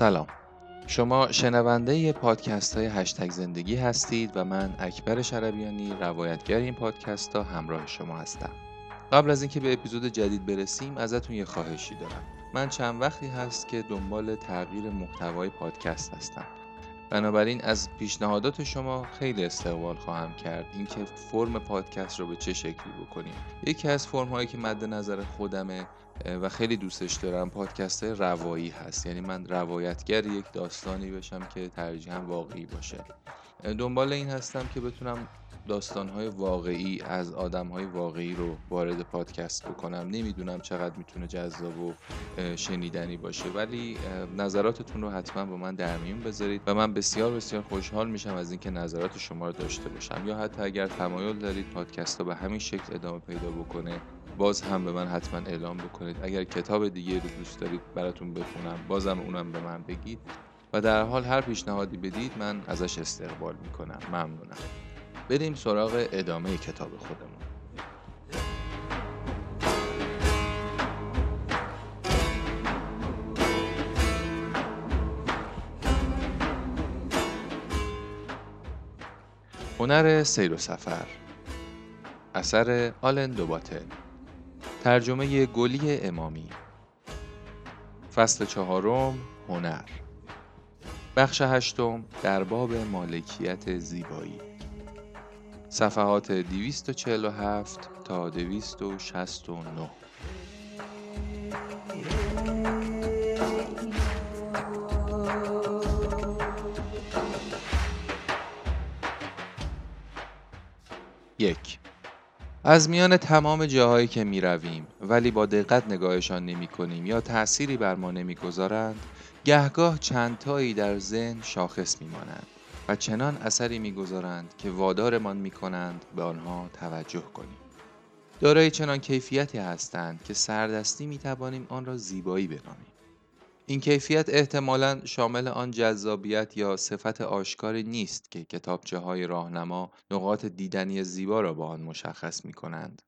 سلام. شما شنونده پادکست های هشتگ زندگی هستید و من اکبر شربیانی روایتگر این پادکست ها همراه شما هستم. قبل از اینکه به اپیزود جدید برسیم ازتون یه خواهشی دارم. من چند وقتی هست که دنبال تغییر محتوای پادکست هستم. بنابراین از پیشنهادات شما خیلی استقبال خواهم کرد. اینکه فرم پادکست رو به چه شکلی بکنیم. یکی از فرم هایی که مد نظر خودمه و خیلی دوستش دارم پادکست روایی هست. یعنی من روایتگر یک داستانی بشم که ترجیحاً واقعی باشه. دنبال این هستم که بتونم داستانهای واقعی از آدمهای واقعی رو وارد پادکست بکنم. نمی‌دونم چقدر می‌تونه جذاب و شنیدنی باشه ولی نظراتتون رو حتما با من در میون بذارید و من بسیار بسیار خوشحال میشم از اینکه نظرات شما رو داشته باشم. یا حتی اگر تمایل دارید پادکست رو به همین شکل ادامه پیدا بکنه باز هم به من حتما اعلام بکنید. اگر کتاب دیگه رو دوست دارید براتون بخونم بازم اونم به من بگید. و در حال هر پیشنهادی بدید من ازش استقبال می‌کنم. ممنونم. بریم سراغ ادامه کتاب خودمون. هنر سیر و سفر اثر آلن دوباتل ترجمه گلی امامی فصل چهارم هنر. بخش هشتم در باب مالکیت زیبایی. صفحات 247 تا 269 یک. از میان تمام جاهایی که می رویم ولی با دقت نگاهشان نمی کنیم یا تأثیری بر ما نمی گذارند گهگاه چندتایی در ذهن شاخص می مانند چنان اثری می‌گذارند که وادارمان می‌کنند به آنها توجه کنیم دارای چنان کیفیتی هستند که سردستی می‌توانیم آن را زیبایی بنامیم این کیفیت احتمالا شامل آن جذابیت یا صفت آشکاری نیست که کتابچه های راهنما نقاط دیدنی زیبا را با آن مشخص می کنند.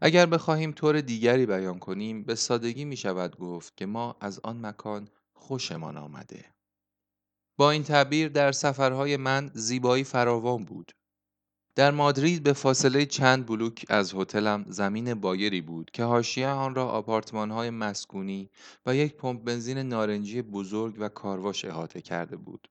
اگر بخواهیم طور دیگری بیان کنیم به سادگی می شود گفت که ما از آن مکان خوشمان آمده. با این تعبیر در سفرهای من زیبایی فراوان بود. در مادرید به فاصله چند بلوک از هتلم زمین بایری بود که حاشیه آن را آپارتمان‌های مسکونی و یک پمپ بنزین نارنجی بزرگ و کارواش احاطه کرده بود.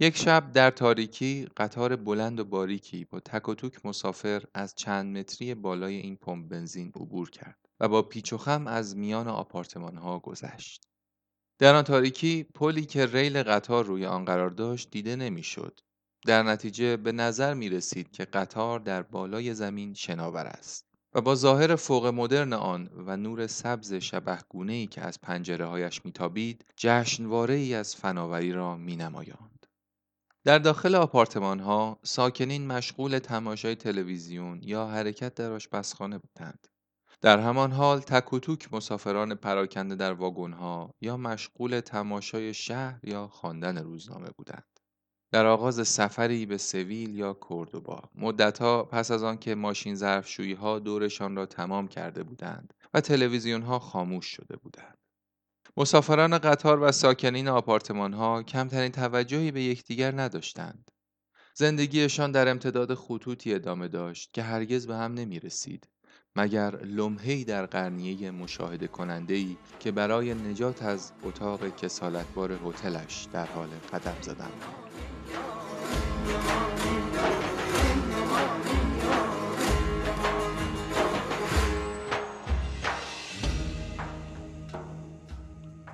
یک شب در تاریکی قطار بلند و باریکی با تک و توک مسافر از چند متری بالای این پمپ بنزین عبور کرد و با پیچ و خم از میان آپارتمان‌ها گذشت. در آن تاریکی پلی که ریل قطار روی آن قرار داشت دیده نمی‌شد. در نتیجه به نظر می رسید که قطار در بالای زمین شناور است و با ظاهر فوق مدرن آن و نور سبز شبهگونه ای که از پنجره هایش میتابید جشنواره ای از فناوری را می نمایاند. در داخل آپارتمان ها ساکنین مشغول تماشای تلویزیون یا حرکت در آشپزخانه بودند. در همان حال تک و توک مسافران پراکنده در واگن‌ها یا مشغول تماشای شهر یا خواندن روزنامه بودند. در آغاز سفری به سویل یا کردوبا مدتها پس از آنکه ماشین ظرفشویی ها دورشان را تمام کرده بودند و تلویزیون ها خاموش شده بودند. مسافران قطار و ساکنین آپارتمان ها کمترین توجهی به یکدیگر نداشتند. زندگیشان در امتداد خطوطی ادامه داشت که هرگز به هم نمی رسید مگر لمحه‌ای در قرنیه مشاهده ای که برای نجات از اتاق کسالتبار هتلش در حال قدم زدن بود.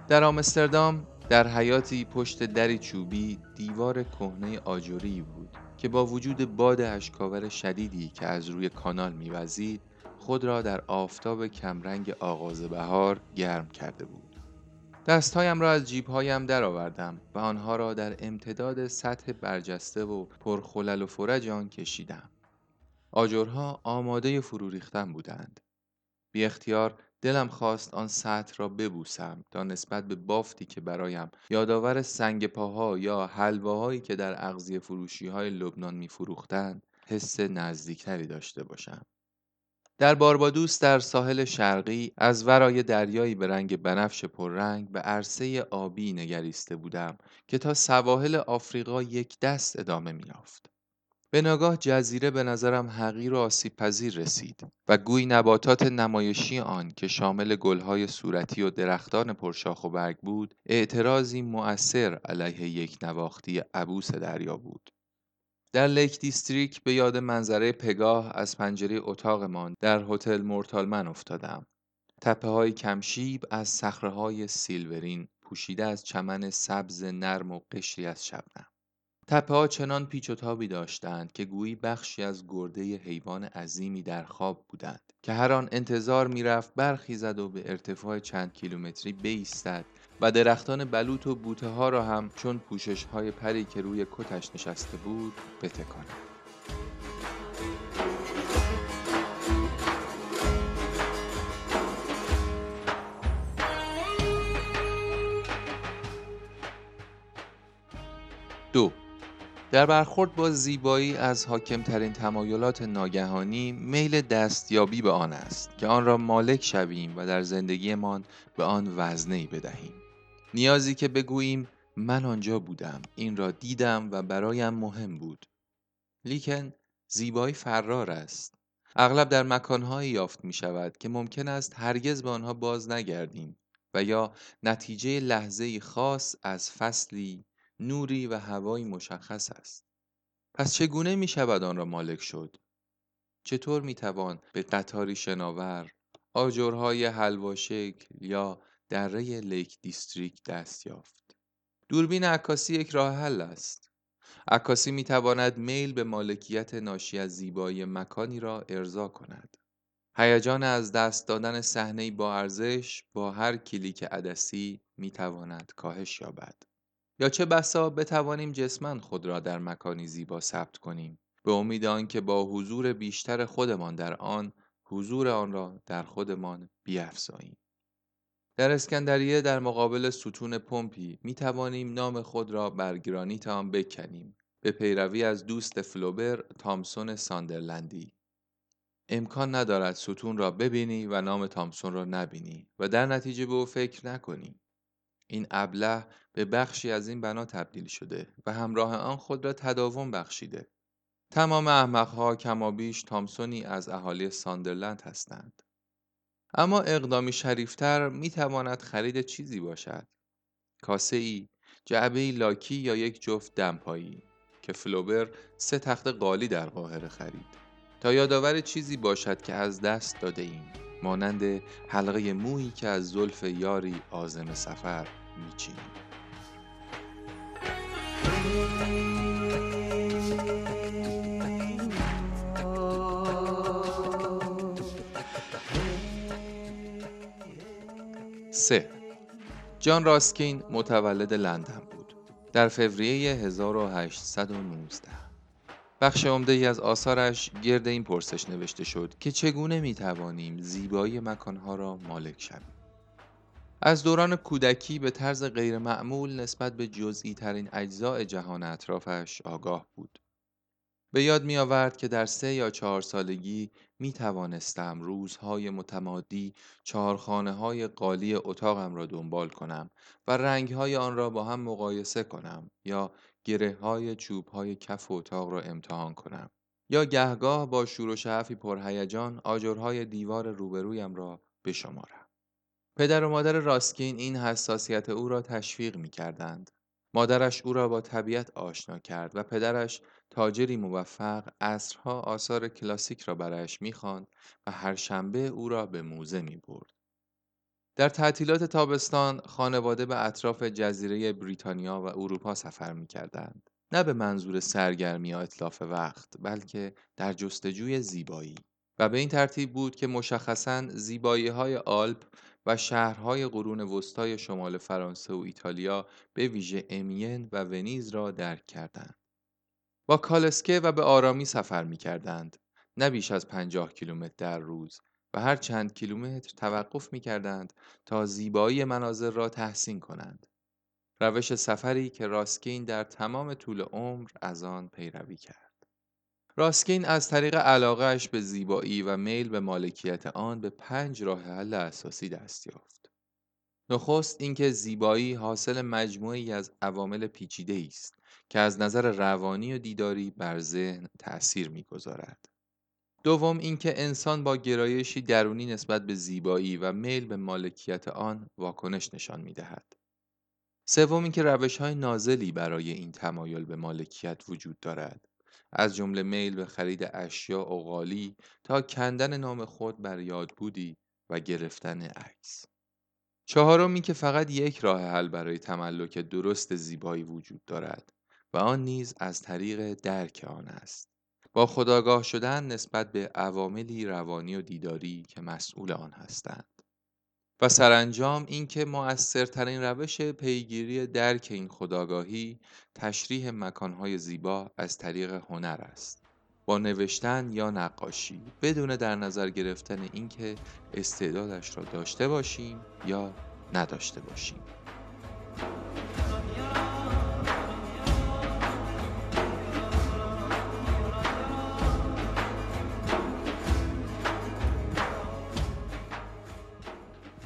در آمستردام در حیاتی پشت دری چوبی دیوار کهنه آجوری بود که با وجود باد اشکاور شدیدی که از روی کانال میوزید خود را در آفتاب کمرنگ آغاز بهار گرم کرده بود. دستهایم را از جیبهایم درآوردم و آنها را در امتداد سطح برجسته و پرخلل و فرج آن کشیدم. آجرها آماده فرو ریختن بودند. بی اختیار دلم خواست آن سطح را ببوسم تا نسبت به بافتی که برایم یادآور سنگ پاها یا حلواهایی که در اغذیه فروشی های لبنان می فروختند حس نزدیکتری داشته باشم. در باربادوس در ساحل شرقی از ورای دریایی به رنگ بنفش پررنگ به عرصه آبی نگریسته بودم که تا سواحل آفریقا یک دست ادامه میافت. به ناگاه جزیره به نظرم حقیر و آسیب پذیر رسید و گوی نباتات نمایشی آن که شامل گلهای صورتی و درختان پرشاخ و برگ بود اعتراضی مؤثر علیه یک نواختی عبوس دریا بود. در Lake District به یاد منظره پگاه از پنجره اتاقمان در هتل Mortal Man افتادم. تپه های کمشیب از صخره های سیلورین پوشیده از چمن سبز نرم و قشری از شبنم. تپه ها چنان پیچ و تابی داشتند که گویی بخشی از گرده حیوان عظیمی در خواب بودند که هر آن انتظار می‌رفت برخیزد و به ارتفاع چند کیلومتری بایستد و درختان بلوط و بوته ها را همچون پوشش های پری که روی کتش نشسته بود بتکاند. دو در برخورد با زیبایی از حاکمترین تمایلات ناگهانی میل دستیابی به آن است که آن را مالک شویم و در زندگیمان به آن وزنی بدهیم نیازی که بگوییم من آنجا بودم این را دیدم و برایم مهم بود. لیکن زیبایی فرار است. اغلب در مکانهایی یافت می شود که ممکن است هرگز به آنها باز نگردیم و یا نتیجه لحظه خاص از فصلی نوری و هوایی مشخص است. پس چگونه می شود آن را مالک شد؟ چطور می توان به قطاری شناور آجرهای حلوا شکل یا دره Lake District دست یافت. دوربین عکاسی یک راه حل است. عکاسی می تواند میل به مالکیت ناشی از زیبایی مکانی را ارضا کند. هیجان از دست دادن صحنه با ارزش با هر کلیک عدسی می تواند کاهش یابد. یا چه بسا بتوانیم جسماً خود را در مکانی زیبا ثبت کنیم. به امید آنکه با حضور بیشتر خودمان در آن حضور آن را در خودمان بیافزاییم. در اسکندریه در مقابل ستون پمپی می توانیم نام خود را بر گرانیت آن بکنیم. به پیروی از دوست فلوبر تامسون ساندرلندی. امکان ندارد ستون را ببینی و نام تامسون را نبینی و در نتیجه به او فکر نکنی. این ابله به بخشی از این بنا تبدیل شده و همراه آن خود را تداوم بخشیده. تمام احمقها کمابیش تامسونی از اهالی ساندرلند هستند. اما اقدامی شریفتر می تواند خرید چیزی باشد. کاسه ای جعبه لاکی یا یک جفت دمپایی که فلوبر سه تخت قالی در قاهره خرید. تا یادآور چیزی باشد که از دست داده ایم مانند حلقه مویی که از زلف یاری آزم سفر میچینیم. سه جان راسکین متولد لندن بود در فوریه 1819 بخش عمده ای از آثارش گرد این پرسش نوشته شد که چگونه می توانیم زیبایی مکانها را مالک شویم. از دوران کودکی به طرز غیرمعمول نسبت به جزئی ترین اجزاء جهان اطرافش آگاه بود. به یاد می آورد که در سه یا چهار سالگی می توانستم روزهای متمادی چهارخانه های قالی اتاقم را دنبال کنم و رنگهای آن را با هم مقایسه کنم یا گره های چوب های کف اتاق را امتحان کنم یا گهگاه با شور و شعفی پرهیجان آجرهای دیوار روبرویم را بشمارم. پدر و مادر راسکین این حساسیت او را تشویق می کردند. مادرش او را با طبیعت آشنا کرد و پدرش تاجری موفق عصرها آثار کلاسیک را برایش می‌خواند و هر شنبه او را به موزه می برد. در تعطیلات تابستان خانواده به اطراف جزیره بریتانیا و اروپا سفر می کردند. نه به منظور سرگرمی یا اطلاف وقت بلکه در جستجوی زیبایی و به این ترتیب بود که مشخصا زیبایی های آلپ و شهرهای قرون وسطای شمال فرانسه و ایتالیا به ویژه امین و ونیز را درک کردند. با کالسکه و به آرامی سفر می کردند. نه بیش از پنجاه کیلومتر در روز و هر چند کیلومتر توقف می کردند تا زیبایی مناظر را تحسین کنند. روش سفری که راسکین در تمام طول عمر از آن پیروی کرد. راسکین از طریق علاقهش به زیبایی و میل به مالکیت آن به پنج راه حل اساسی دست یافت. نخست اینکه زیبایی حاصل مجموعی از عوامل پیچیده است که از نظر روانی و دیداری بر ذهن تأثیر می‌گذارد. دوم اینکه انسان با گرایشی درونی نسبت به زیبایی و میل به مالکیت آن واکنش نشان می‌دهد. سوم اینکه روش‌های نازلی برای این تمایل به مالکیت وجود دارد. از جمله میل به خرید اشیا غالی تا کندن نام خود بر یادبودی و گرفتن عکس. چهارم این که فقط یک راه حل برای تملک درست زیبایی وجود دارد و آن نیز از طریق درک آن است. با خداگاه شدن نسبت به عواملی روانی و دیداری که مسئول آن هستند. و سرانجام اینکه مؤثرترین روش پیگیری درک این خداگاهی تشریح مکانهای زیبا از طریق هنر است با نوشتن یا نقاشی بدون در نظر گرفتن اینکه استعدادش را داشته باشیم یا نداشته باشیم.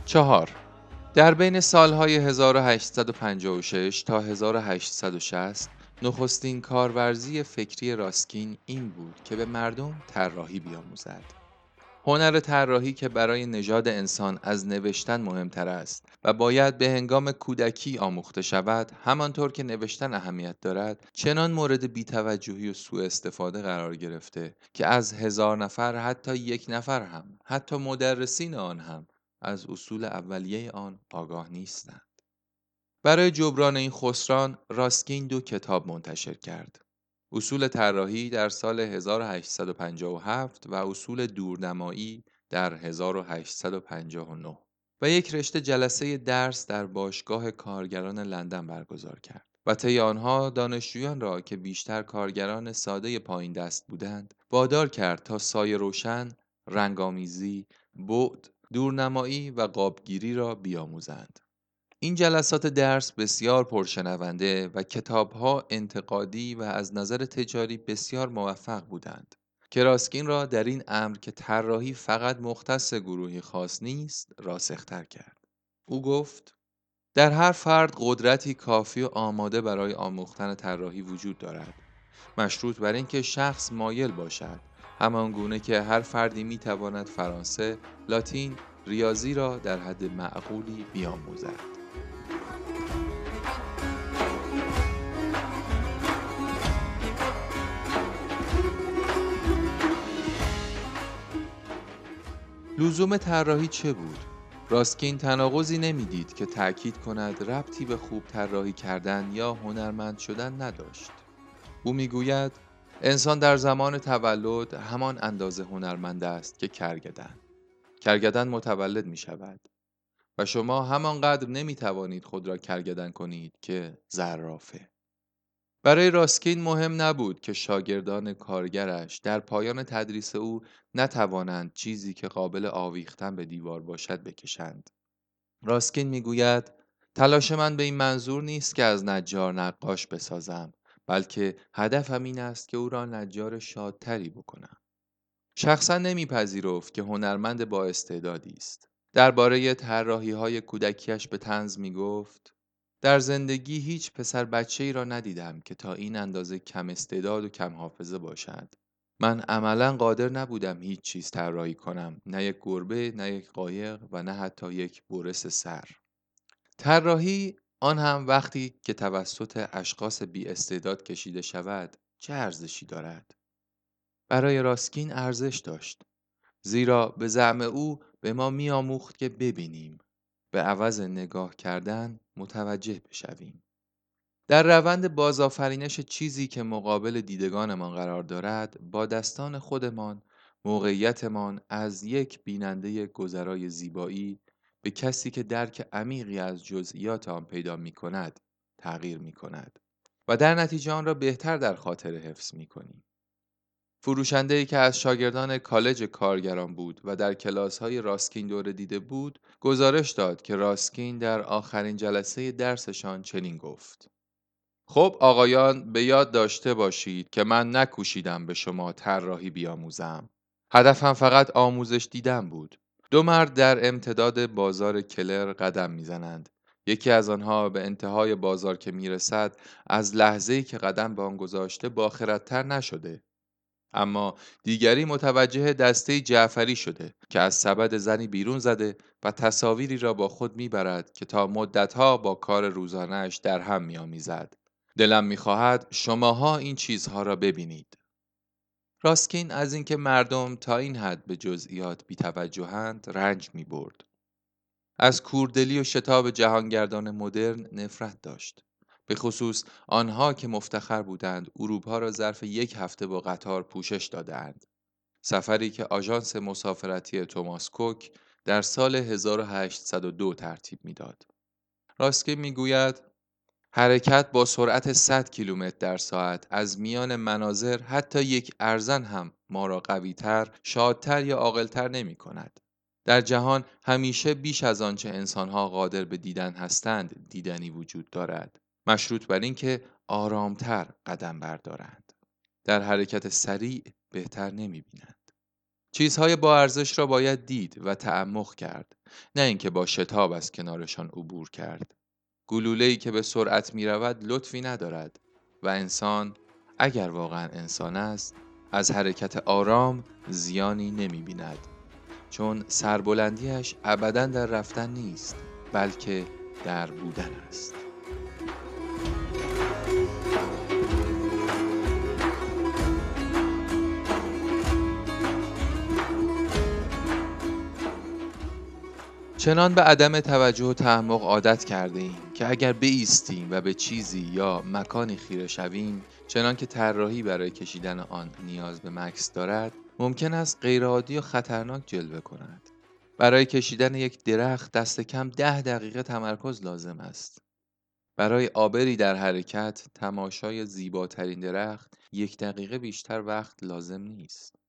چهار. در بین سالهای 1856 تا 1860 نخستین کارورزی فکری راسکین این بود که به مردم طراحی بیاموزد. هنر طراحی که برای نژاد انسان از نوشتن مهمتر است و باید به هنگام کودکی آموخته شود همانطور که نوشتن اهمیت دارد چنان مورد بیتوجهی و سوء استفاده قرار گرفته که از هزار نفر حتی یک نفر هم حتی مدرسین آن هم از اصول اولیه آن آگاه نیستند. برای جبران این خسران راسکین دو کتاب منتشر کرد. اصول طراحی در سال 1857 و اصول دورنمایی در 1859 و یک رشته جلسه درس در باشگاه کارگران لندن برگزار کرد و طی آنها دانشجویان را که بیشتر کارگران ساده پایین دست بودند وادار کرد تا سایه روشن، رنگامیزی، بعد دورنمایی و قابگیری را بیاموزند. این جلسات درس بسیار پرشنونده و کتابها انتقادی و از نظر تجاری بسیار موفق بودند. کراسکین را در این امر که طراحی فقط مختص گروهی خاص نیست راسختر کرد. او گفت در هر فرد قدرتی کافی و آماده برای آموختن طراحی وجود دارد. مشروط بر اینکه شخص مایل باشد همان گونه که هر فردی می تواند فرانسه، لاتین، ریاضی را در حد معقولی بیاموزد. لزوم طراحی چه بود؟ راسکین تناقضی نمی‌دید که تأکید کند ربطی به خوب طراحی کردن یا هنرمند شدن نداشت. او می‌گوید انسان در زمان تولد همان اندازه هنرمند است که کرگدن. کرگدن متولد می شود و شما همانقدر نمی توانید خود را کرگدن کنید که زرافه. برای راسکین مهم نبود که شاگردان کارگرش در پایان تدریس او نتوانند چیزی که قابل آویختن به دیوار باشد بکشند. راسکین می‌گوید تلاش من به این منظور نیست که از نجار نقاش بسازم بلکه هدفم این است که او را نجار شادتری بکنم. شخصا نمیپذیرفت که هنرمند با استعدادی است. درباره طراحی های کودکیش به تنز می گفت در زندگی هیچ پسر بچه ای را ندیدم که تا این اندازه کم استعداد و کم حافظه باشد. من عملا قادر نبودم هیچ چیز طراحی کنم نه یک گربه نه یک قایق و نه حتی یک برس سر. طراحی آن هم وقتی که توسط اشخاص بی استعداد کشیده شود چه ارزشی دارد؟ برای راسکین ارزش داشت زیرا به زعم او به ما میآموخت که ببینیم. به عوض نگاه کردن متوجه بشویم در روند بازآفرینش چیزی که مقابل دیدگانمان قرار دارد با دستان خودمان موقعیتمان از یک بیننده گذرای زیبایی به کسی که درک عمیقی از جزئیات آن پیدا می کند تغییر می کند و در نتیجه آن را بهتر در خاطر حفظ می کنیم. فروشنده ای که از شاگردان کالج کارگران بود و در کلاس های راسکین دوره دیده بود گزارش داد که راسکین در آخرین جلسه درسشان چنین گفت خب آقایان به یاد داشته باشید که من نکوشیدم به شما طراحی بیاموزم. هدفم فقط آموزش دیدن بود. دو مرد در امتداد بازار کلر قدم می‌زنند. یکی از آنها به انتهای بازار که می‌رسد از لحظه‌ای که قدم به آن گذاشته باخرتر نشده. اما دیگری متوجه دسته جعفری شده که از سبد زنی بیرون زده و تصاویری را با خود می‌برد که تا مدتها با کار روزانهش در هم میآمیزد. دلم می‌خواهد شماها این چیزها را ببینید. راسکین از اینکه مردم تا این حد به جزئیات بیتوجهند رنج می برد. از کوردلی و شتاب جهانگردان مدرن نفرت داشت. به خصوص آنها که مفتخر بودند اروپا را ظرف یک هفته با قطار پوشش دادهاند. سفری که آژانس مسافرتی توماس کوک در سال 1802 ترتیب می‌داد. راسکین می‌گوید حرکت با سرعت 100 کیلومتر در ساعت از میان مناظر حتی یک ارزن هم ما را قویتر، شادتر یا عاقلتر نمی کند. در جهان همیشه بیش از آنچه انسانها قادر به دیدن هستند دیدنی وجود دارد. مشروط بر اینکه آرامتر قدم بردارند. در حرکت سریع بهتر نمی بینند. چیزهای با ارزش را باید دید و تعمق کرد نه اینکه با شتاب از کنارشان عبور کرد. گلوله‌ای که به سرعت می رود لطفی ندارد و انسان اگر واقعا انسان است از حرکت آرام زیانی نمی بیند چون سربلندیش ابدا در رفتن نیست بلکه در بودن است چنان به عدم توجه و تعمق عادت کرده ایم که اگر بایستیم و به چیزی یا مکانی خیره شویم چنان که طراحی برای کشیدن آن نیاز به مکس دارد ممکن است غیرعادی و خطرناک جلوه کند. برای کشیدن یک درخت دست کم ده دقیقه تمرکز لازم است. برای آبری در حرکت تماشای زیباترین درخت یک دقیقه بیشتر وقت لازم نیست.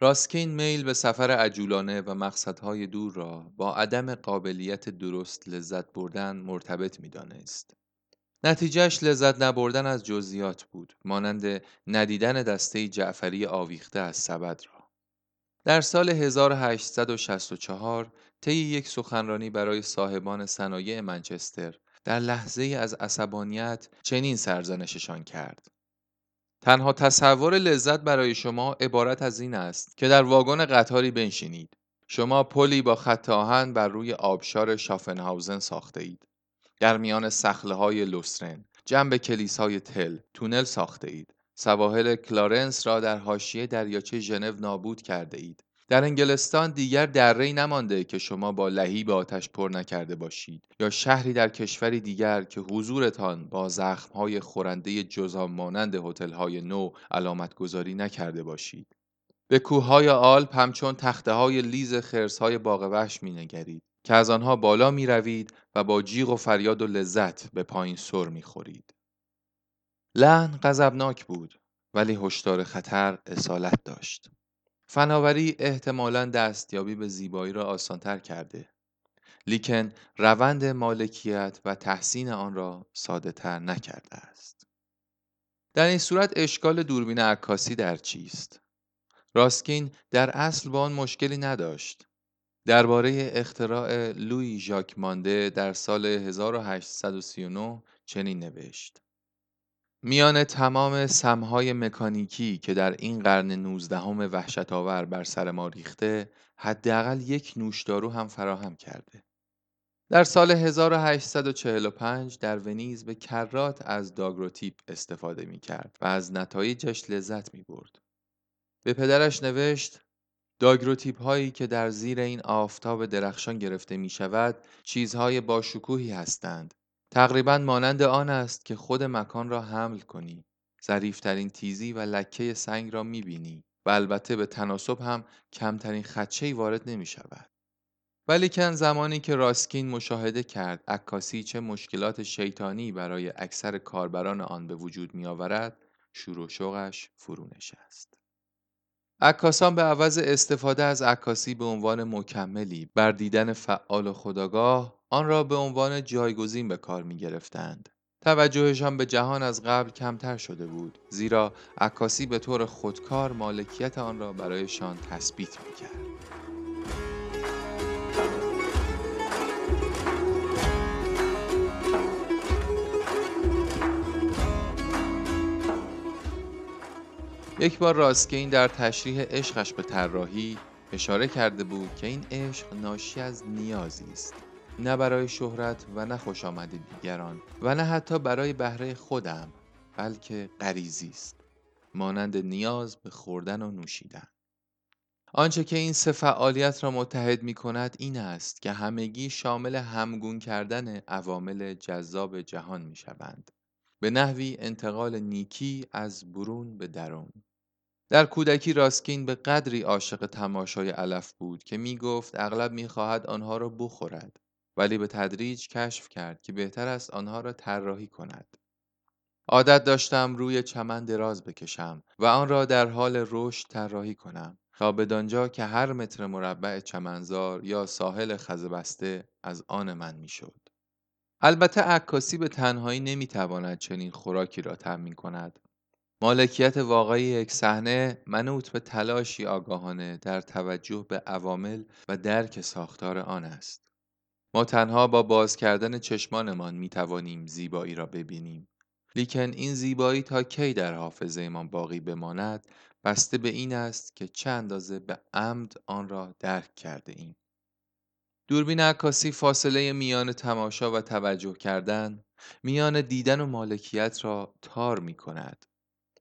راسکین میل به سفر عجولانه و مقصدهای دور را با عدم قابلیت درست لذت بردن مرتبط می‌دانست. نتیجهش لذت نبردن از جزئیات بود مانند ندیدن دسته جعفری آویخته از سبد را در سال 1864 طی یک سخنرانی برای صاحبان صنایع منچستر در لحظه از عصبانیت چنین سرزنششان کرد تنها تصور لذت برای شما عبارت از این است که در واگن قطاری بنشینید. شما پلی با خط آهن بر روی آبشار شافنهاوزن ساخته اید. در میان صخره های لوسرن، جنب کلیسای تل، تونل ساخته اید. سواحل کلارنس را در حاشیه دریاچه ژنو نابود کرده اید. در انگلستان دیگر دره‌ای نمانده که شما با لهیب آتش پر نکرده باشید یا شهری در کشوری دیگر که حضورتان با زخمهای خورنده جزام مانند هتل‌های نو علامت گذاری نکرده باشید. به کوههای آلپ همچون تخته های لیز خرسهای باغ وحش می نگرید که از آنها بالا می روید و با جیغ و فریاد و لذت به پایین سر می خورید. لحن غضبناک بود ولی هشدار خطر اصالت داشت. فناوری احتمالا دستیابی به زیبایی را آسانتر کرده. لیکن روند مالکیت و تحسین آن را ساده تر نکرده است. در این صورت اشکال دوربین عکاسی در چیست؟ راسکین در اصل با آن مشکلی نداشت. درباره اختراع لوی ژاک مانده در سال 1839 چنین نوشت. میان تمام سمهای مکانیکی که در این قرن نوزدهم وحشت‌آور بر سر ما ریخته حداقل یک نوشدارو هم فراهم کرده در سال 1845 در ونیز به کرات از داگروتیپ استفاده می کرد و از نتایجش لذت می برد. به پدرش نوشت داگروتیپ هایی که در زیر این آفتاب درخشان گرفته می شود چیزهای باشکوهی هستند تقریبا مانند آن است که خود مکان را حمل کنی ظریفترین تیزی و لکه سنگ را می‌بینی و البته به تناسب هم کمترین خدشه‌ای وارد نمی شود. ولیکن زمانی که راسکین مشاهده کرد عکاسی چه مشکلات شیطانی برای اکثر کاربران آن به وجود می آورد شور شوقش فرو نشست. عکاسان به عوض استفاده از عکاسی به عنوان مکملی بر دیدن فعال و خداگاه آن را به عنوان جایگزین به کار می گرفتند. توجهشان به جهان از قبل کمتر شده بود زیرا عکاسی به طور خودکار مالکیت آن را برایشان تثبیت می‌کرد یک بار راسکین در تشریح عشقش به طراحی اشاره کرده بود که این عشق ناشی از نیازی است نه برای شهرت و نه خوش آمد دیگران و نه حتی برای بهره خودم بلکه غریزی است مانند نیاز به خوردن و نوشیدن آنچه که این سه فعالیت را متحد می کند این است که همگی شامل همگون کردن عوامل جذاب جهان می شوند. به نحوی انتقال نیکی از برون به درون. در کودکی راسکین به قدری عاشق تماشای علف بود که می گفت اغلب می خواهد آنها را بخورد ولی به تدریج کشف کرد که بهتر است آنها را طراحی کند. عادت داشتم روی چمن دراز بکشم و آن را در حال رشد طراحی کنم تا بدانجا که هر متر مربع چمنزار یا ساحل خزبسته از آن من می‌شد. البته عکاسی به تنهایی نمی‌تواند چنین خوراکی را تأمین کند مالکیت واقعی یک صحنه منوط به تلاشی آگاهانه در توجه به عوامل و درک ساختار آن است. ما تنها با باز کردن چشمانمان می توانیم زیبایی را ببینیم. لیکن این زیبایی تا کی در حافظه ما باقی بماند بسته به این است که چه اندازه به عمد آن را درک کرده ایم. دوربین عکاسی فاصله میان تماشا و توجه کردن، میان دیدن و مالکیت را تار می کند.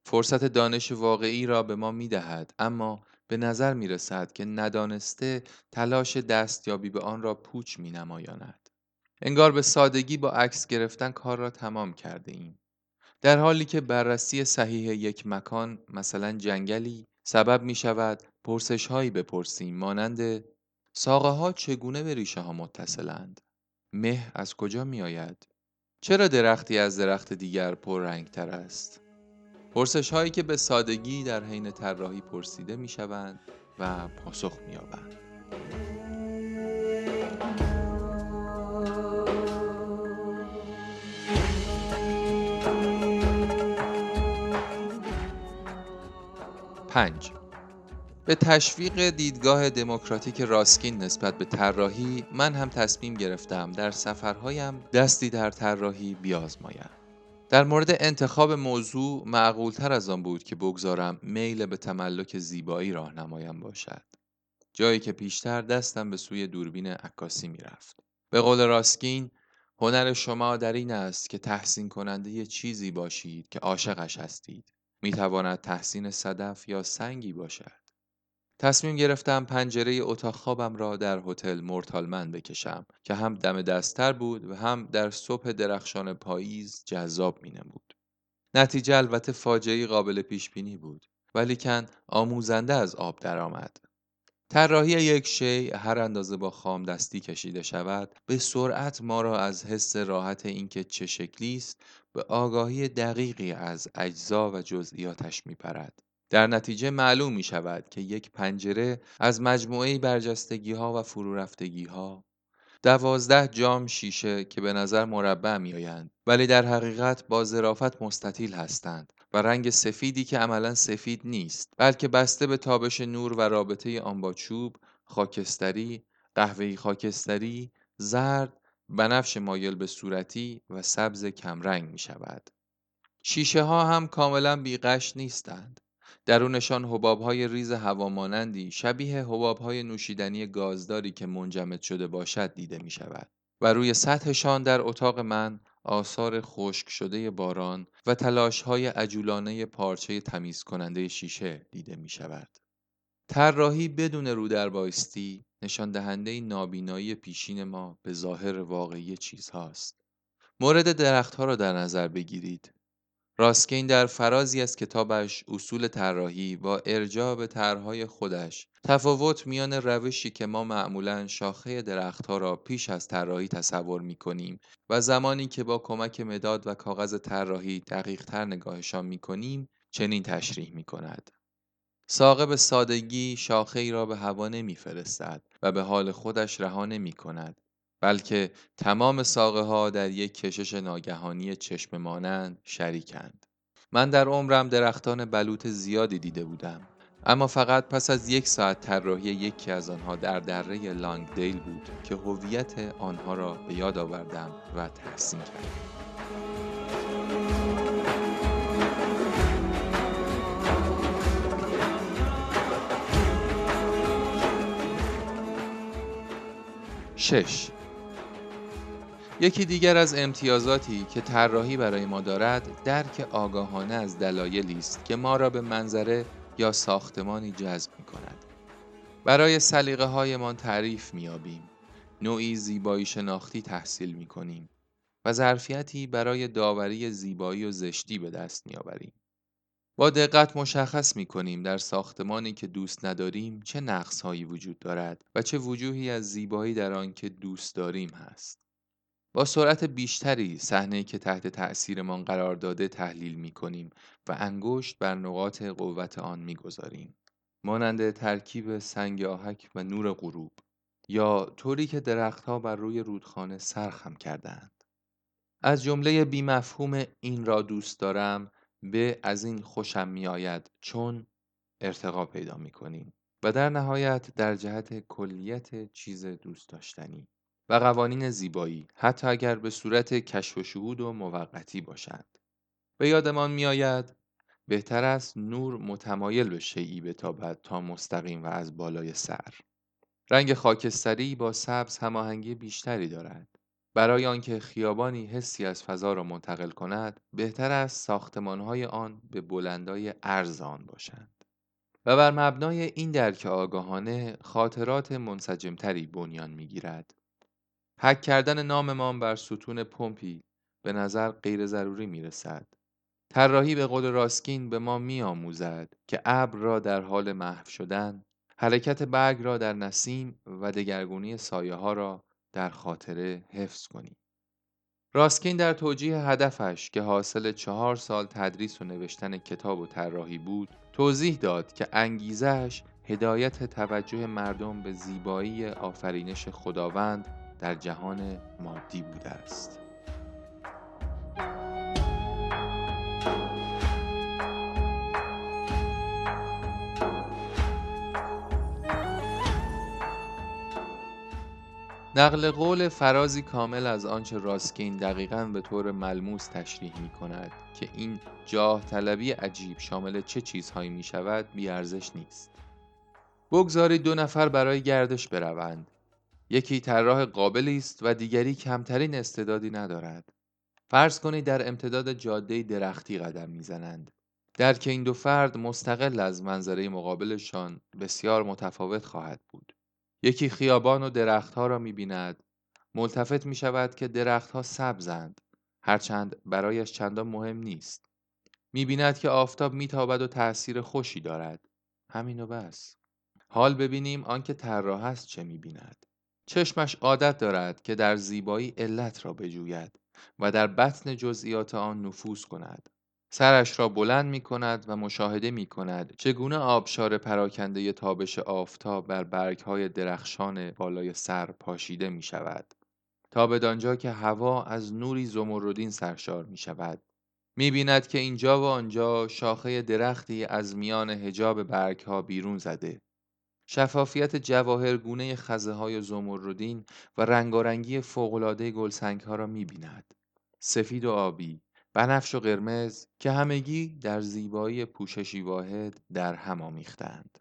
فرصت دانش واقعی را به ما می دهد اما به نظر می رسد که ندانسته تلاش دستیابی به آن را پوچ می نمایاند. انگار به سادگی با عکس گرفتن کار را تمام کرده ایم. در حالی که بررسی صحیح یک مکان مثلا جنگلی سبب می شود پرسش هایی بپرسیم مانند ساقه ها چگونه به ریشه ها متصلند؟ مه از کجا می آید؟ چرا درختی از درخت دیگر پر تر است؟ پرسش هایی که به سادگی در حین طراحی پرسیده می شوند و پاسخ می آبند. پنج به تشویق دیدگاه دموکراتیک راسکین نسبت به طراحی من هم تصمیم گرفتم در سفرهایم دستی در طراحی بیازمایم در مورد انتخاب موضوع معقولتر از آن بود که بگذارم میل به تملک زیبایی راهنمایم باشد. جایی که پیشتر دستم به سوی دوربین عکاسی می‌رفت. به قول راسکین هنر شما در این است که تحسین کننده یه چیزی باشید که عاشقش هستید. می‌تواند تحسین صدف یا سنگی باشد. تصمیم گرفتم پنجره اتاق خوابم را در هتل مورتالمن بکشم که هم دم دستتر بود و هم در صبح درخشان پاییز جذاب می نمود. نتیجه البته فاجعه قابل پیش بینی بود ولیکن آموزنده از آب درآمد. طراحی یک شی هر اندازه با خام دستی کشیده شود به سرعت ما را از حس راحت اینکه چه شکلی است به آگاهی دقیقی از اجزا و جزئیاتش میپرد در نتیجه معلوم می شود که یک پنجره از مجموعه برجستگی ها و فرورفتگی ها دوازده جام شیشه که به نظر مربع می آیند ولی در حقیقت با ظرافت مستطیل هستند و رنگ سفیدی که عملا سفید نیست بلکه بسته به تابش نور و رابطه آن با چوب خاکستری قهوه‌ای خاکستری زرد بنفش مایل به صورتی و سبز کمرنگ می شود شیشه ها هم کاملا بیقش نیستند. درونشان حبابهای ریز هوامانندی شبیه حبابهای نوشیدنی گازداری که منجمد شده باشد دیده می شود و روی سطحشان در اتاق من آثار خشک شده باران و تلاش های عجولانه پارچه تمیز کننده شیشه دیده می شود. طراحی بدون رو در بایستی نشان دهنده نابینایی پیشین ما به ظاهر واقعی چیزهاست. مورد درختها را در نظر بگیرید. راسکین در فرازی از کتابش اصول طراحی با ارجاع به طرحهای خودش تفاوت میان روشی که ما معمولا شاخه درختها را پیش از طراحی تصور می کنیم و زمانی که با کمک مداد و کاغذ طراحی دقیق تر نگاهشان می کنیم چنین تشریح می کند. ساقه سادگی شاخه ای را به هوا نمی و به حال خودش رها نمی کند بلکه تمام ساقه ها در یک کشش ناگهانی چشم مانند شریکند. من در عمرم درختان بلوط زیادی دیده بودم اما فقط پس از یک ساعت طراحی یکی از آنها در دره لانگدیل بود که هویت آنها را به یاد آوردم و تحسین کردم. شش یکی دیگر از امتیازاتی که طراحی برای ما دارد درک آگاهانه از دلایلی است که ما را به منظره یا ساختمانی جذب می کند. برای سلیقه هایمان تعریف می آبیم. نوعی زیبایی شناختی تحصیل می کنیم و ظرفیتی برای داوری زیبایی و زشتی به دست می آوریم. با دقت مشخص می کنیم در ساختمانی که دوست نداریم چه نقص هایی وجود دارد و چه وجوهی از زیبایی در آن که دوست داریم هست. با سرعت بیشتری صحنه که تحت تأثیرمان قرار داده تحلیل می کنیم و انگشت بر نقاط قوت آن می گذاریم. مانند ترکیب سنگ آهک و نور غروب یا طوری که درختها بر روی رودخانه سرخم کردند. از جمله بیمفهوم این را دوست دارم به از این خوشم می آید چون ارتقا پیدا می کنیم و در نهایت در جهت کلیت چیز دوست داشتنی و قوانین زیبایی حتی اگر به صورت کشف و شهود و موقتی باشند. به یادمان می آید بهتر است نور متمایل به شیعی بتابد تا مستقیم و از بالای سر. رنگ خاکستری با سبز هماهنگی بیشتری دارد. برای آنکه خیابانی حسی از فضا را منتقل کند بهتر است ساختمانهای آن به بلندای ارز آن باشند. و بر مبنای این درک آگاهانه خاطرات منسجمتری بنیان می‌گیرد. حک کردن ناممان بر ستون پمپی به نظر غیر ضروری می رسد. طراحی به قول راسکین به ما می آموزد که ابر را در حال محو شدن، حرکت برگ را در نسیم و دگرگونی سایه ها را در خاطره حفظ کنیم. راسکین در توجیه هدفش که حاصل چهار سال تدریس و نوشتن کتاب و طراحی بود توضیح داد که انگیزش هدایت توجه مردم به زیبایی آفرینش خداوند در جهان مادی بوده است نقل قول فرازی کامل از آنچه راسکین دقیقا به طور ملموس تشریح می کند که این جاه طلبی عجیب شامل چه چیزهایی می شود بیارزش نیست. بگذارید دو نفر برای گردش بروند. یکی طراح قابلی است و دیگری کمترین استعدادی ندارد. فرض کنید در امتداد جاده درختی قدم می‌زنند. که این دو فرد مستقل از منظره مقابلشان بسیار متفاوت خواهد بود. یکی خیابان و درختها را می بیند. ملتفت می شود که درختها سبزند. هرچند برایش چندان مهم نیست. می بیند که آفتاب می تابد و تأثیر خوشی دارد. همین و بس. حال ببینیم آنکه طراح است چه می بیند. چشمش عادت دارد که در زیبایی علت را بجوید و در بطن جزئیات آن نفوذ کند. سرش را بلند می کند و مشاهده می کند چگونه آبشار پراکنده تابش آفتاب بر برگ های درخشان بالای سر پاشیده می شود. تا بدانجا که هوا از نوری زمردین سرشار می شود. می بیند که اینجا و آنجا شاخه درختی از میان هجاب برگ ها بیرون زده شفافیت جواهرگونه خزه های زمردین و رنگارنگی فوقالعاده گلسنگ ها را می بیند. سفید و آبی، بنفش و قرمز که همگی در زیبایی پوششی واحد در هم آمیختند.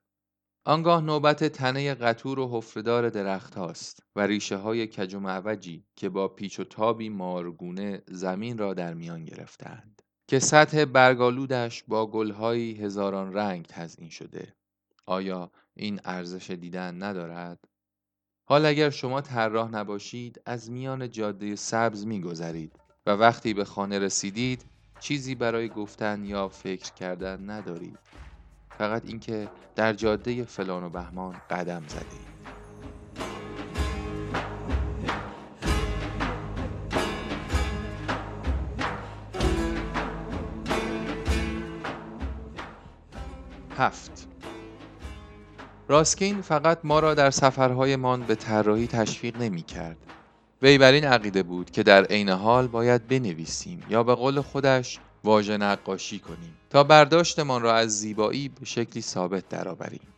آنگاه نوبت تنه قطور و حفردار درخت هاست و ریشه های کج و معوجی که با پیچ و تابی مارگونه زمین را در میان گرفتند که سطح برگالودش با گلهایی هزاران رنگ تزئین شده آیا این ارزش دیدن ندارد؟ حال اگر شما طراح نباشید از میان جاده سبز میگذرید و وقتی به خانه رسیدید چیزی برای گفتن یا فکر کردن ندارید. فقط اینکه در جاده فلان و بهمان قدم زدید. هفت. راسکین فقط ما را در سفرهایمان به طراحی تشویق نمی کرد وی بر این عقیده بود که در عین حال باید بنویسیم یا به قول خودش واژه نقاشی کنیم تا برداشتمان را از زیبایی به شکلی ثابت درآوریم.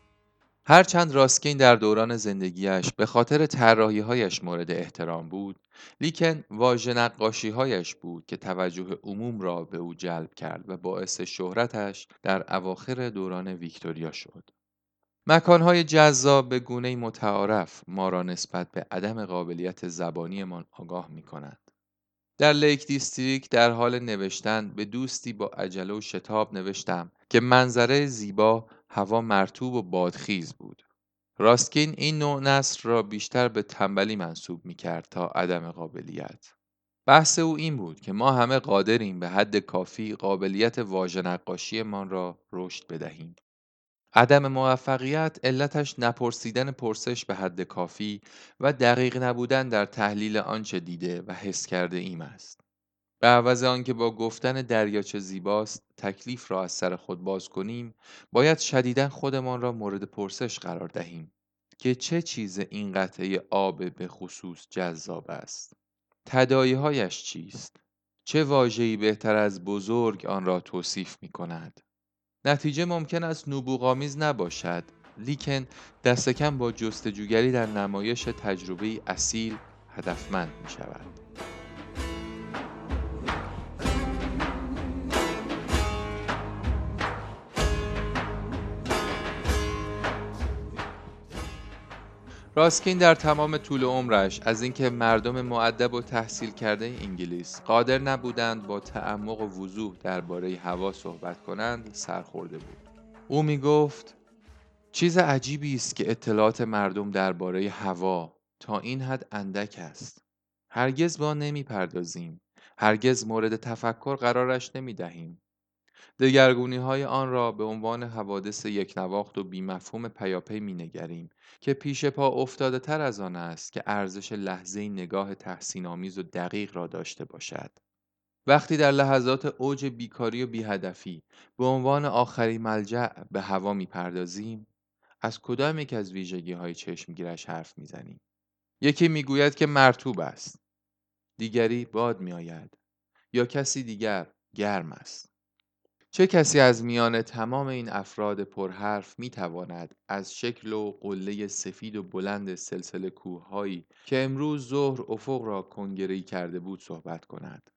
هرچند راسکین در دوران زندگیش به خاطر هایش مورد احترام بود لیکن واژه نقاشی هایش بود که توجه عموم را به او جلب کرد و باعث شهرتش در اواخر دوران ویکتوریا شد. مکانهای جذاب به گونه متعارف ما را نسبت به عدم قابلیت زبانیمان آگاه می کند. در Lake District در حال نوشتن به دوستی با عجله و شتاب نوشتم که منظره زیبا هوا مرطوب و بادخیز بود. راسکین این نوع نثر را بیشتر به تنبلی منسوب می کرد تا عدم قابلیت. بحث او این بود که ما همه قادریم به حد کافی قابلیت واژه نقاشیمان را رشد بدهیم. عدم موفقیت علتش نپرسیدن پرسش به حد کافی و دقیق نبودن در تحلیل آنچه دیده و حس کرده ایم است. به عوض آنکه با گفتن دریاچه زیباست تکلیف را از سر خود باز کنیم باید شدیدا خودمان را مورد پرسش قرار دهیم که چه چیز این قطعه آب به خصوص جذاب است. تداییهایش چیست؟ چه واژه‌ای بهتر از بزرگ آن را توصیف می کند نتیجه ممکن است نبوغامیز نباشد لیکن دست کم با جستجوگری در نمایش تجربه اصیل هدفمند می شود. راسکین در تمام طول عمرش از اینکه مردم معدب و تحصیل کرده انگلیس قادر نبودند با تعمق و وضوح درباره هوا صحبت کنند سرخورده بود. او می گفت چیز عجیبی است که اطلاعات مردم درباره هوا تا این حد اندک است. هرگز با نمی پردازیم هرگز مورد تفکر قرارش نمی دهیم دگرگونی های آن را به عنوان حوادث یک نواخت و بیمفهوم پیاپی می نگریم که پیش پا افتاده تر از آن است که ارزش لحظه نگاه تحسین آمیز و دقیق را داشته باشد. وقتی در لحظات اوج بیکاری و بیهدفی به عنوان آخری ملجع به هوا می پردازیم از کدام یک از ویژگی های چشمگیرش حرف می‌زنیم یکی می‌گوید که مرتوب است دیگری باد میآید یا کسی دیگر گرم است چه کسی از میان تمام این افراد پرحرف می تواند از شکل و قله سفید و بلند سلسله کوههایی که امروز ظهر افق را کنگره‌ای کرده بود صحبت کند؟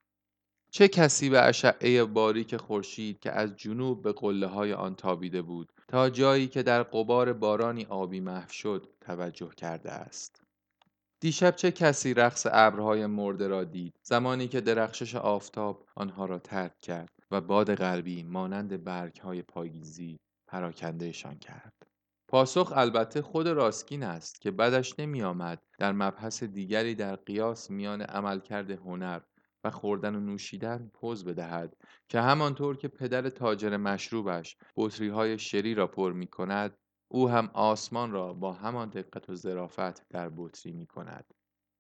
چه کسی به اشعه باریک خورشید که از جنوب به قله های آن تابیده بود تا جایی که در قبار بارانی آبی محو شد توجه کرده است؟ دیشب چه کسی رقص ابرهای مرده را دید زمانی که درخشش آفتاب آنها را ترک کرد؟ و باد غربی مانند برگهای پاییزی پراکندهشان کرد پاسخ البته خود راسکین است که بدش نمی آمد در مبحث دیگری در قیاس میان عملکرد هنر و خوردن و نوشیدن پوز بدهد که همانطور که پدر تاجر مشروبش بطری های شری را پر می کند او هم آسمان را با همان دقت و ظرافت در بطری می کند.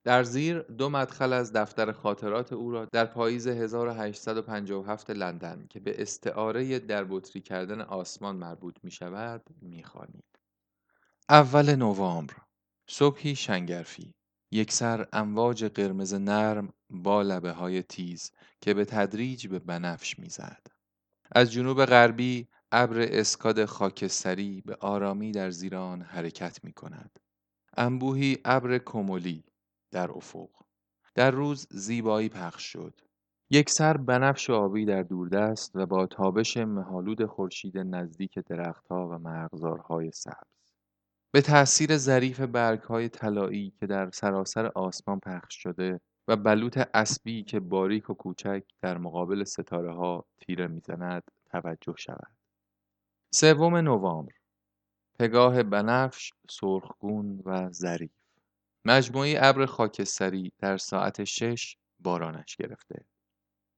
در زیر دو مدخل از دفتر خاطرات او را در پاییز 1857 لندن که به استعاره در بطری کردن آسمان مربوط می شود می خانید. اول نوامبر صبحی شنگرفی یک سر امواج قرمز نرم با لبه های تیز که به تدریج به بنفش می‌زد. از جنوب غربی ابر اسکاد خاکستری به آرامی در زیر آن حرکت می کند. انبوهی ابر کمولی در افق. در روز زیبایی پخش شد. یک سر بنفش آبی در دوردست و با تابش مهالود خورشید نزدیک درختها و مرغزارهای سبز. به تأثیر ظریف برگهای طلایی که در سراسر آسمان پخش شده و بلوط اسبی که باریک و کوچک در مقابل ستاره ها تیره می‌زند توجه شود. سوم نوامبر. پگاه بنفش سرخگون و ظریف مجموعی ابر خاکستری در ساعت شش بارانش گرفته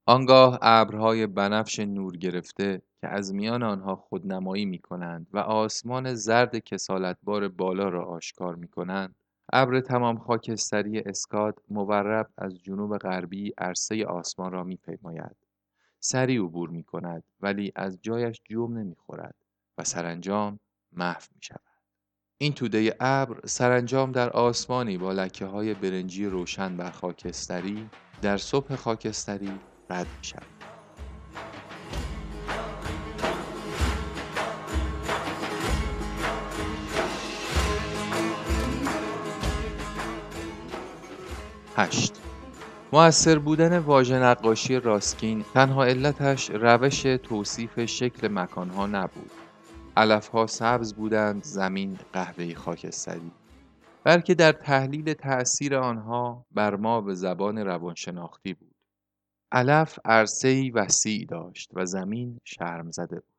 آنگاه ابرهای بنفش نور گرفته که از میان آنها خودنمایی می کنند و آسمان زرد کسالتبار بالا را آشکار می کنند ابر تمام خاکستری اسکاد مورب از جنوب غربی عرصه آسمان را می پیماید. سریع عبور می کند ولی از جایش جوم نمی خورد و سرانجام محو می شود. این توده ابر سرانجام در آسمانی با لکه های برنجی روشن بر خاکستری در صبح خاکستری رد می شود. هشت مؤثر بودن واژه نقاشی راسکین تنها علتش روش توصیف شکل مکانها نبود علفها سبز بودند زمین قهوه‌ای خاکستری. بلکه در تحلیل تأثیر آنها بر ما به زبان روانشناختی بود. علف عرصه‌ای وسیع داشت و زمین شرم زده بود.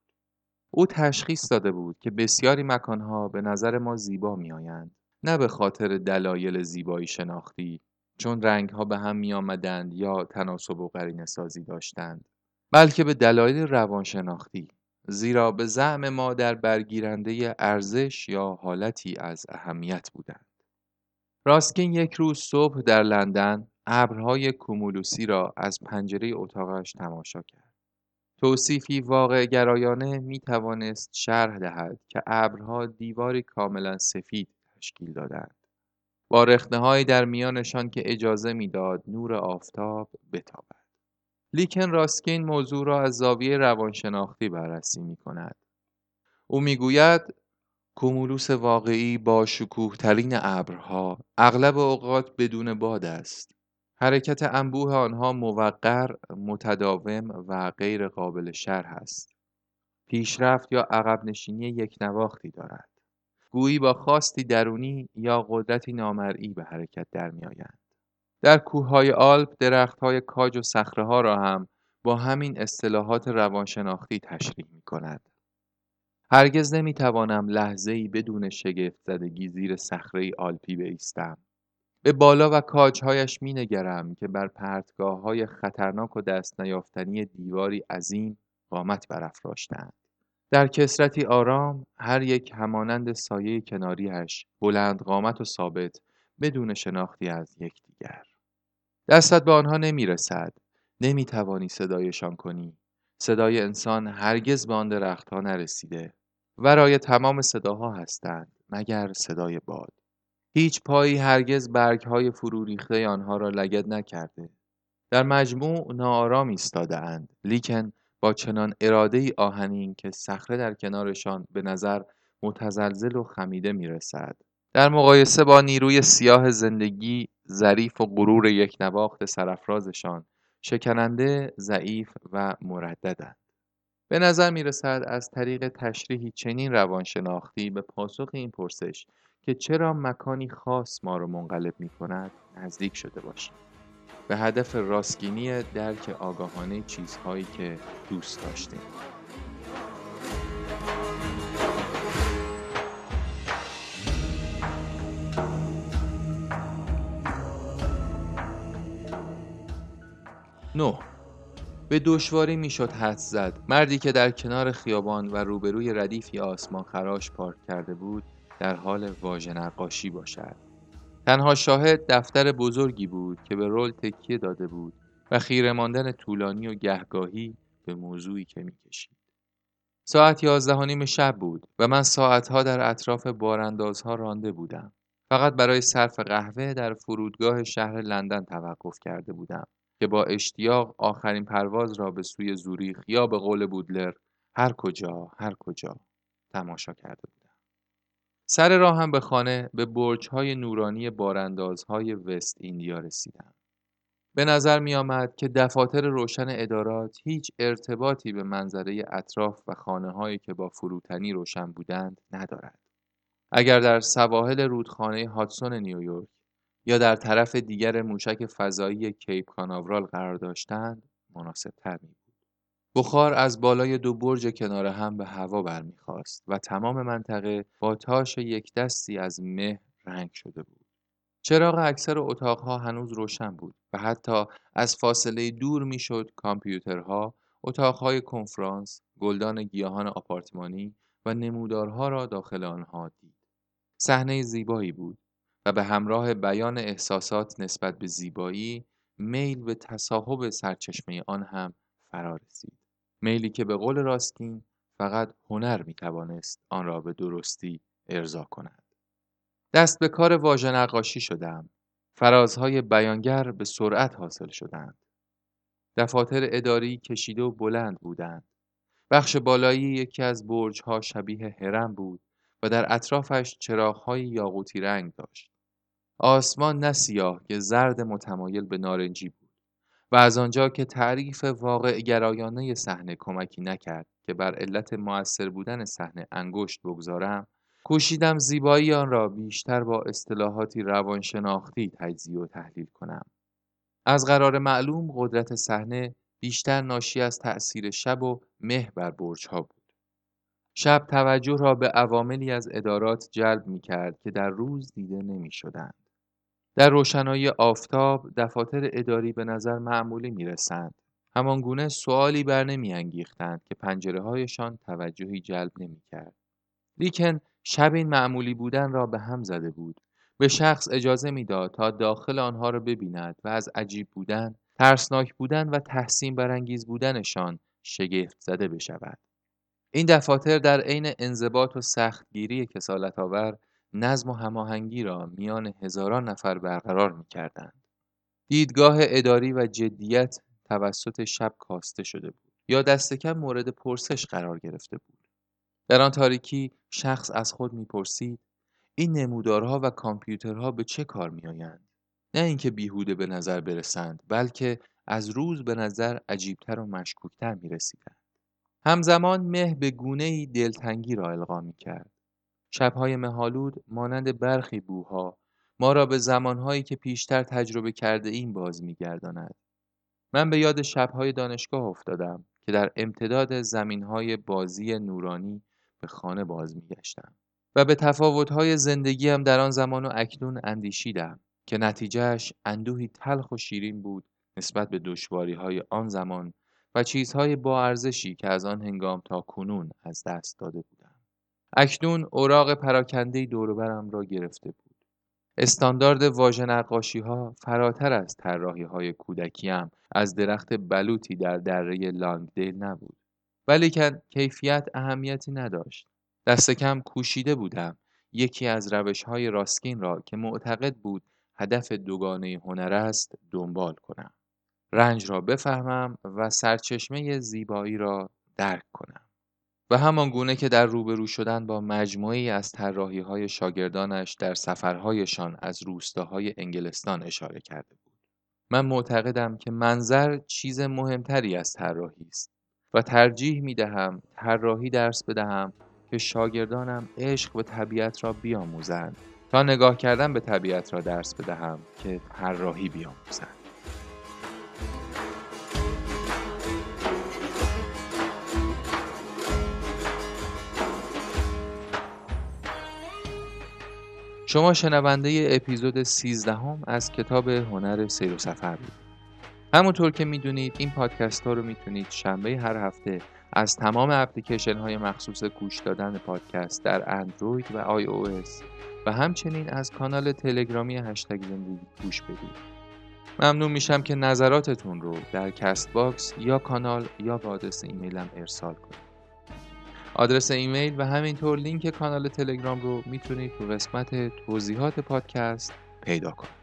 او تشخیص داده بود که بسیاری مکانها به نظر ما زیبا میآیند نه به خاطر دلایل زیبایی شناختی چون رنگها به هم می آمدند یا تناسب و قرینه سازی داشتند بلکه به دلایل روانشناختی. زیرا به زعم ما در برگیرنده ارزش یا حالتی از اهمیت بودند. راسکین یک روز صبح در لندن ابرهای کومولوسی را از پنجره اتاقش تماشا کرد. توصیفی واقع گرایانه می توانست شرح دهد که ابرها دیواری کاملا سفید تشکیل دادند. با رخنه‌هایی در میانشان که اجازه می‌داد نور آفتاب بتابد. لیکن راسکین موضوع را از زاویه روانشناختی بررسی می کند. او می‌گوید کومولوس واقعی با شکوه ترین ابرها اغلب اوقات بدون باد است. حرکت انبوه آنها موقر، متداوم و غیر قابل شرح است. پیشرفت یا عقب نشینی یک نواختی دارد. گویی با خواستی درونی یا قدرتی نامرئی به حرکت در میآیند در کوههای آلپ درختهای کاج و ها را هم با همین اصطلاحات روانشناختی تشریح می کند. هرگز نمی توانم لحظه ای بدون شگفت زدگی زیر صخره آلپی بایستم. به بالا و کاجهایش می نگرم که بر پرتگاه های خطرناک و دست نیافتنی دیواری عظیم قامت برافراشتند. در کسرتی آرام هر یک همانند سایه کناریش بلند قامت و ثابت بدون شناختی از یکدیگر دستت به آنها نمی رسد نمی توانی صدایشان کنی. صدای انسان هرگز به آن درختها نرسیده. ورای تمام صداها هستند مگر صدای باد. هیچ پایی هرگز برگهای فرو ریخته آنها را لگد نکرده. در مجموع ناآرام ایستاده اند لیکن با چنان ای آهنین که صخره در کنارشان به نظر متزلزل و خمیده می رسد. در مقایسه با نیروی سیاه زندگی ظریف و غرور یک نواخت سرفرازشان شکننده، ضعیف و مرددند. به نظر می رسد از طریق تشریحی چنین روانشناختی به پاسخ این پرسش که چرا مکانی خاص ما را منقلب می کند نزدیک شده باشیم. به هدف راستگینی درک آگاهانه چیزهایی که دوست داشتیم نو به دشواری می‌شد حد زد مردی که در کنار خیابان و روبروی ردیفی آسمان خراش پارک کرده بود در حال واژه نقاشی باشد تنها شاهد دفتر بزرگی بود که به رول تکیه داده بود و خیره ماندن طولانی و گهگاهی به موضوعی که می‌کشید. ساعت یازده و نیم شب بود و من ساعتها در اطراف باراندازها رانده بودم. فقط برای صرف قهوه در فرودگاه شهر لندن توقف کرده بودم که با اشتیاق آخرین پرواز را به سوی زوریخ یا به قول بودلر هر کجا هر کجا تماشا کرده بودم. سر راهم به خانه به های نورانی باراندازهای وست ایندیا رسیدم. به نظر می آمد که دفاتر روشن ادارات هیچ ارتباطی به منظره اطراف و خانه هایی که با فروتنی روشن بودند ندارد. اگر در سواحل رودخانه هاتسون نیویورک یا در طرف دیگر موشک فضایی کیپ کاناورال قرار داشتند مناسب تر می بخار از بالای دو برج کنار هم به هوا برمیخواست و تمام منطقه با تاش یک دستی از مه رنگ شده بود. چراغ اکثر اتاقها هنوز روشن بود و حتی از فاصله دور می‌شد کامپیوترها، اتاقهای کنفرانس، گلدان گیاهان آپارتمانی و نمودارها را داخل آنها دید. صحنه زیبایی بود و به همراه بیان احساسات نسبت به زیبایی میل به تصاحب سرچشمه آن هم فرا رسید. میلی که به قول راستین فقط هنر می توانست آن را به درستی ارضا کند. دست به کار واژه نقاشی شدم. فرازهای بیانگر به سرعت حاصل شدند. دفاتر اداری کشیده و بلند بودند. بخش بالایی یکی از برجها شبیه هرم بود و در اطرافش چراغهای یاقوتی رنگ داشت. آسمان نه سیاه که زرد متمایل به نارنجی بود و از آنجا که تعریف واقع گرایانه صحنه کمکی نکرد که بر علت موثر بودن صحنه انگشت بگذارم کوشیدم زیبایی آن را بیشتر با اصطلاحاتی روانشناختی تجزیه و تحلیل کنم از قرار معلوم قدرت صحنه بیشتر ناشی از تأثیر شب و مه بر برجها بود شب توجه را به عواملی از ادارات جلب می کرد که در روز دیده نمی شدند. در روشنایی آفتاب دفاتر اداری به نظر معمولی می رسند. همانگونه سوالی بر نمی انگیختند که پنجره هایشان توجهی جلب نمی کرد. لیکن شب این معمولی بودن را به هم زده بود. به شخص اجازه می‌داد تا داخل آنها را ببیند و از عجیب بودن، ترسناک بودن و تحسین برانگیز بودنشان شگفت زده بشود. این دفاتر در عین انضباط و سختگیری کسالت آور نظم و هماهنگی را میان هزاران نفر برقرار می کردند. دیدگاه اداری و جدیت توسط شب کاسته شده بود یا دست کم مورد پرسش قرار گرفته بود. در آن تاریکی شخص از خود می‌پرسید این نمودارها و کامپیوترها به چه کار میآیند نه اینکه بیهوده به نظر برسند بلکه از روز به نظر عجیبتر و مشکوکتر می رسیدند. همزمان مه به گونه ای دلتنگی را القا می کرد. شبهای مهالود مانند برخی بوها ما را به زمانهایی که پیشتر تجربه کرده این باز می گرداند. من به یاد شبهای دانشگاه افتادم که در امتداد زمینهای بازی نورانی به خانه باز می گشتم. و به تفاوتهای زندگیم در آن زمان و اکنون اندیشیدم که نتیجهش اندوهی تلخ و شیرین بود نسبت به دشواری های آن زمان و چیزهای با ارزشی که از آن هنگام تا کنون از دست داده بودم. اکنون اوراق پراکنده دوروبرم را گرفته بود. استاندارد واژه نقاشی ها فراتر از طراحی های کودکیم از درخت بلوطی در دره لانگدیل نبود. ولیکن کیفیت اهمیتی نداشت. دست کم کوشیده بودم یکی از روش های راسکین را که معتقد بود هدف دوگانه هنر است دنبال کنم. رنج را بفهمم و سرچشمه زیبایی را درک کنم. و همان گونه که در روبرو شدن با مجموعی از طراحی های شاگردانش در سفرهایشان از روستاهای انگلستان اشاره کرده بود. من معتقدم که منظر چیز مهمتری از طراحی است و ترجیح می دهم طراحی درس بدهم که شاگردانم عشق به طبیعت را بیاموزند تا نگاه کردن به طبیعت را درس بدهم که طراحی بیاموزند. شما شنونده اپیزود 13هم از کتاب هنر سیر و سفر بود. همونطور که می‌دونید این پادکست ها رو می‌تونید شنبه هر هفته از تمام اپلیکیشن های مخصوص گوش دادن پادکست در اندروید و iOS و همچنین از کانال تلگرامی هشتگ زندگی گوش بدید. ممنون میشم که نظراتتون رو در Castbox یا کانال یا به آدرس ایمیلم ارسال کنید. آدرس ایمیل و همینطور لینک کانال تلگرام رو می‌تونید تو قسمت توضیحات پادکست پیدا کنید.